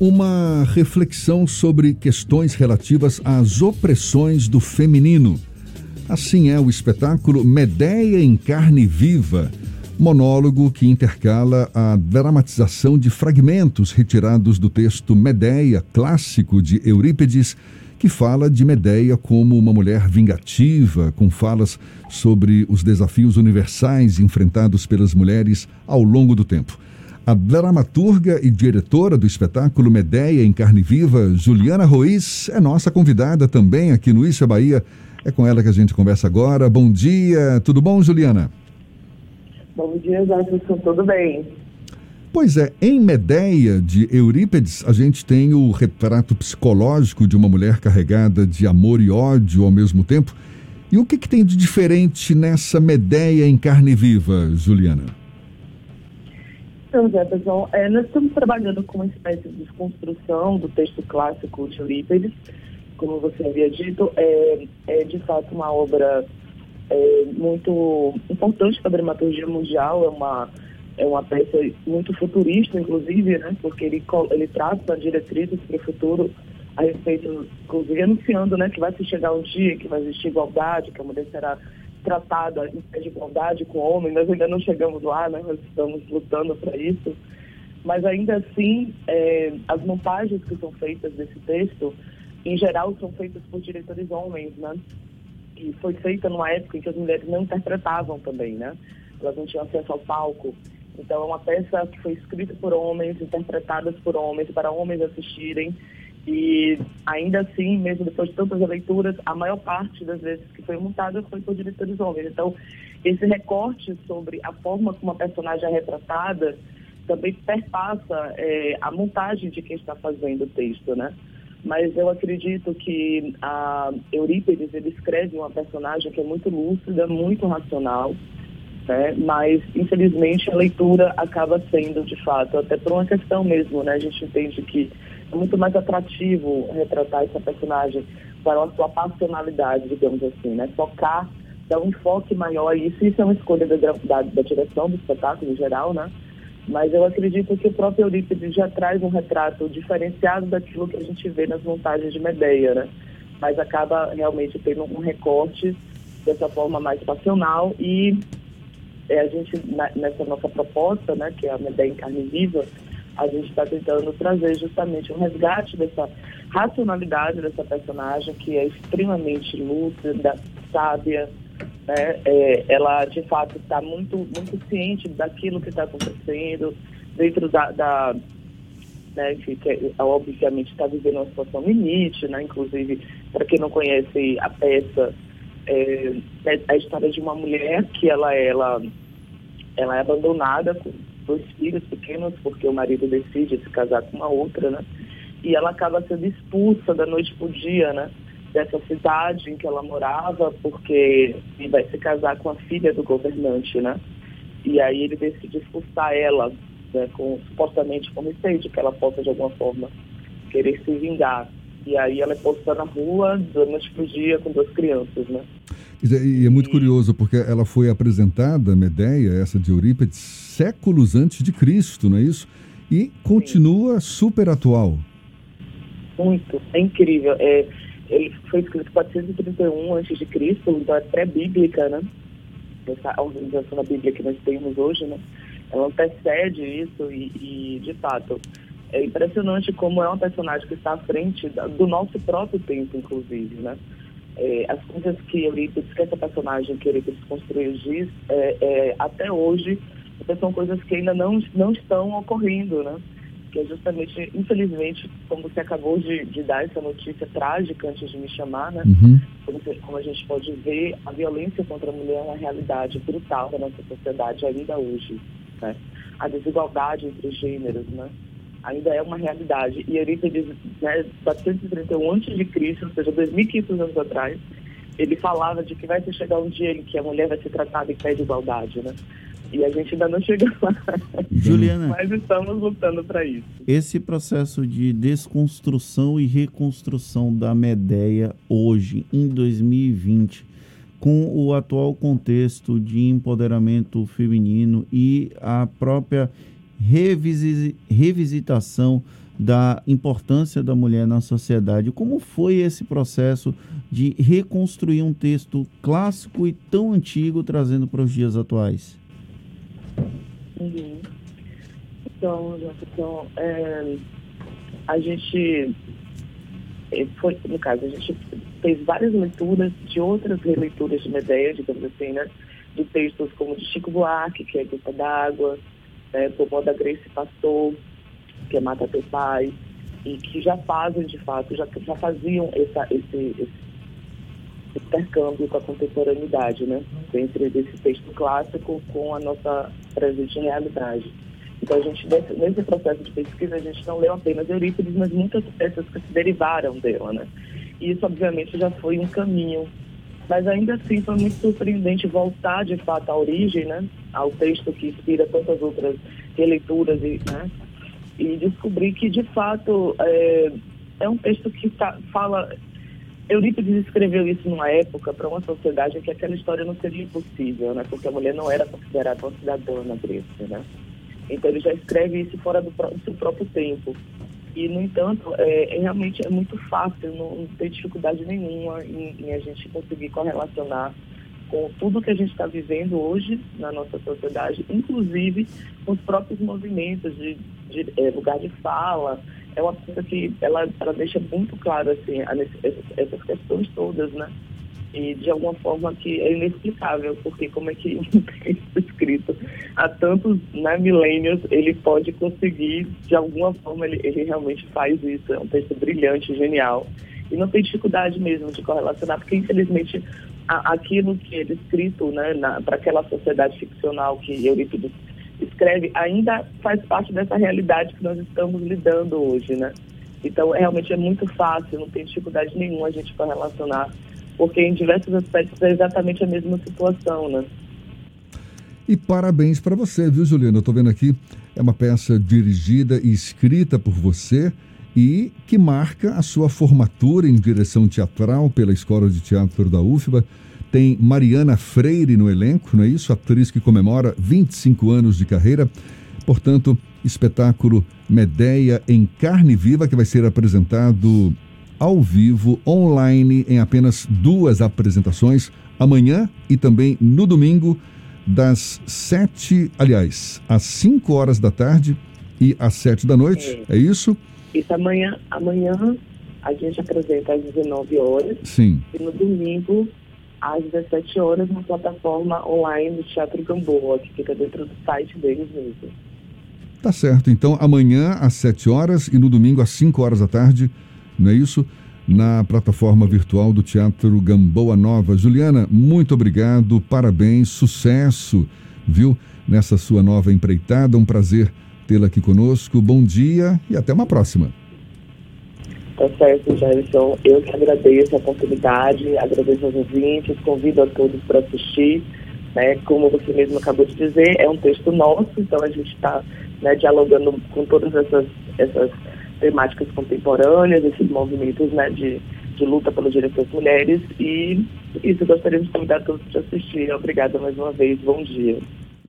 uma reflexão sobre questões relativas às opressões do feminino. Assim é o espetáculo Medeia em Carne Viva, monólogo que intercala a dramatização de fragmentos retirados do texto Medeia, clássico de Eurípides, que fala de Medeia como uma mulher vingativa, com falas sobre os desafios universais enfrentados pelas mulheres ao longo do tempo. A dramaturga e diretora do espetáculo Medeia em Carne Viva, Juliana Ruiz, é nossa convidada também aqui no é Bahia. É com ela que a gente conversa agora. Bom dia, tudo bom, Juliana? Bom dia, Jefferson, tudo bem? Pois é, em Medeia, de Eurípides, a gente tem o retrato psicológico de uma mulher carregada de amor e ódio ao mesmo tempo. E o que, que tem de diferente nessa Medeia em carne viva, Juliana? Então, Jefferson, é, nós estamos trabalhando com uma espécie de desconstrução do texto clássico de Eurípides. Como você havia dito, é, é de fato uma obra é, muito importante para a dramaturgia mundial, é uma é uma peça muito futurista, inclusive, né? Porque ele, ele trata diretrizes para o futuro a respeito, inclusive anunciando, né, que vai se chegar um dia que vai existir igualdade, que a mulher será tratada em de igualdade com o homem. Nós ainda não chegamos lá, né? Nós estamos lutando para isso. Mas ainda assim, é, as montagens que são feitas desse texto, em geral, são feitas por diretores homens, né? E foi feita numa época em que as mulheres não interpretavam também, né? Elas não tinham acesso ao palco. Então, é uma peça que foi escrita por homens, interpretadas por homens, para homens assistirem. E ainda assim, mesmo depois de tantas leituras, a maior parte das vezes que foi montada foi por diretores homens. Então, esse recorte sobre a forma como a personagem é retratada também perpassa é, a montagem de quem está fazendo o texto, né? Mas eu acredito que a Eurípides ele escreve uma personagem que é muito lúcida, muito racional, né? Mas, infelizmente, a leitura acaba sendo, de fato, até por uma questão mesmo, né? A gente entende que muito mais atrativo retratar essa personagem para a sua passionalidade, digamos assim, né? Focar, dar um enfoque maior isso. Isso é uma escolha da, da, da direção do espetáculo em geral, né? Mas eu acredito que o próprio Eurípides já traz um retrato diferenciado daquilo que a gente vê nas montagens de Medeia, né? Mas acaba realmente tendo um recorte dessa forma mais passional e é, a gente, nessa nossa proposta, né, que é a Medeia em Carne Viva, a gente está tentando trazer justamente um resgate dessa racionalidade dessa personagem, que é extremamente lúcida, sábia, né? É, ela de fato está muito, muito ciente daquilo que está acontecendo, dentro da, da né, que é, obviamente está vivendo uma situação limite, né? inclusive, para quem não conhece a peça, é, é, a história de uma mulher que ela, ela, ela é abandonada dois filhos pequenos, porque o marido decide se casar com uma outra, né? E ela acaba sendo expulsa da noite para o dia, né? Dessa cidade em que ela morava, porque ele vai se casar com a filha do governante, né? E aí ele decide expulsar ela, né, com, supostamente com receio de que ela possa, de alguma forma, querer se vingar. E aí ela é posta na rua, da noite para o dia, com duas crianças, né? E é muito curioso, porque ela foi apresentada, Medeia, essa de Eurípides, séculos antes de Cristo, não é isso? E continua Sim. super atual. Muito, é incrível. É, ele foi escrito 431 antes de Cristo, então é pré-bíblica, né? Essa organização da Bíblia que nós temos hoje, né? Ela antecede isso e, e, de fato, é impressionante como é uma personagem que está à frente do nosso próprio tempo, inclusive, né? É, as coisas que Eurípides, que essa personagem que Eurípides construiu diz, é, é, até hoje, são coisas que ainda não, não estão ocorrendo, né? Que é justamente, infelizmente, como você acabou de, de dar essa notícia trágica antes de me chamar, né? Uhum. Como, como, a gente pode ver, a violência contra a mulher é uma realidade brutal da nossa sociedade ainda hoje, né? A desigualdade entre os gêneros, né? Ainda é uma realidade. E Eurípides, né, 431 a.C., ou seja, 2.500 anos atrás, ele falava de que vai chegar um dia em que a mulher vai ser tratada em pé de igualdade, né? E a gente ainda não chegou lá. Juliana. Mas estamos lutando para isso. Esse processo de desconstrução e reconstrução da Medeia hoje, em 2020, com o atual contexto de empoderamento feminino e a própria revisitação da importância da mulher na sociedade. Como foi esse processo de reconstruir um texto clássico e tão antigo trazendo para os dias atuais? Uhum. Então, então é, a gente é, foi, no caso, a gente fez várias leituras de outras releituras de Medeia, digamos assim, né? De textos como de Chico Buarque, que é Gota d'Água, né, como da Grace Pastor, que é Mata Teu Pai, e que já fazem, de fato, já, já faziam essa, esse, esse intercâmbio com a contemporaneidade, né? Entre esse texto clássico com a nossa presente realidade. Então, a gente, nesse, processo de pesquisa, a gente não leu apenas Eurípides, mas muitas peças que se derivaram dela, né? E isso, obviamente, já foi um caminho. Mas, ainda assim, foi muito surpreendente voltar, de fato, à origem, né? Ao texto que inspira tantas outras releituras e, né? e descobrir que, de fato, é, é um texto que tá, fala... Eurípides escreveu isso numa época para uma sociedade em que aquela história não seria possível, né? Porque a mulher não era considerada uma cidadã na Grécia, né? Então ele já escreve isso fora do, do seu próprio tempo. E, no entanto, é, é, realmente é muito fácil, não, não tem dificuldade nenhuma em, em, a gente conseguir correlacionar com tudo que a gente está vivendo hoje na nossa sociedade, inclusive com os próprios movimentos de, de é, lugar de fala. É uma coisa que ela, ela deixa muito claro assim, a, essas, essas questões todas, né? E de alguma forma que é inexplicável, porque como é que um texto escrito há tantos né, milênios ele pode conseguir, de alguma forma ele, ele realmente faz isso, é um texto brilhante, genial, e não tem dificuldade mesmo de correlacionar, porque infelizmente a, aquilo que ele escrito né, para aquela sociedade ficcional que Eurípides escreve ainda faz parte dessa realidade que nós estamos lidando hoje, né? Então, realmente é muito fácil, não tem dificuldade nenhuma a gente correlacionar porque em diversos aspectos é exatamente a mesma situação, né? E parabéns para você, viu, Juliana? Eu estou vendo aqui, é uma peça dirigida e escrita por você e que marca a sua formatura em direção teatral pela Escola de Teatro da UFBA. Tem Mariana Freire no elenco, não é isso? Atriz que comemora 25 anos de carreira. Portanto, espetáculo Medeia em Carne Viva, que vai ser apresentado ao vivo, online, em apenas duas apresentações, amanhã e também no domingo, das sete, aliás, às cinco horas da tarde e às sete da noite. É, é isso? Isso amanhã, amanhã a gente apresenta às 19 horas. Sim. E no domingo, às 17 horas, na plataforma online do Teatro Gamboa, que fica dentro do site deles mesmo. Tá certo. Então, amanhã às 7 horas e no domingo às 5 horas da tarde não é isso? Na plataforma virtual do Teatro Gamboa Nova. Juliana, muito obrigado, parabéns, sucesso, viu? Nessa sua nova empreitada. Um prazer tê-la aqui conosco. Bom dia e até uma próxima. Tá certo, Jairson. Eu que agradeço a oportunidade, agradeço aos ouvintes, convido a todos para assistir. Né? Como você mesmo acabou de dizer, é um texto nosso, então a gente está né, dialogando com todas essas, essas temáticas contemporâneas, esses movimentos né, de, de luta pelos direitos das mulheres. E isso, gostaria de convidar todos para assistir. Obrigada mais uma vez. Bom dia.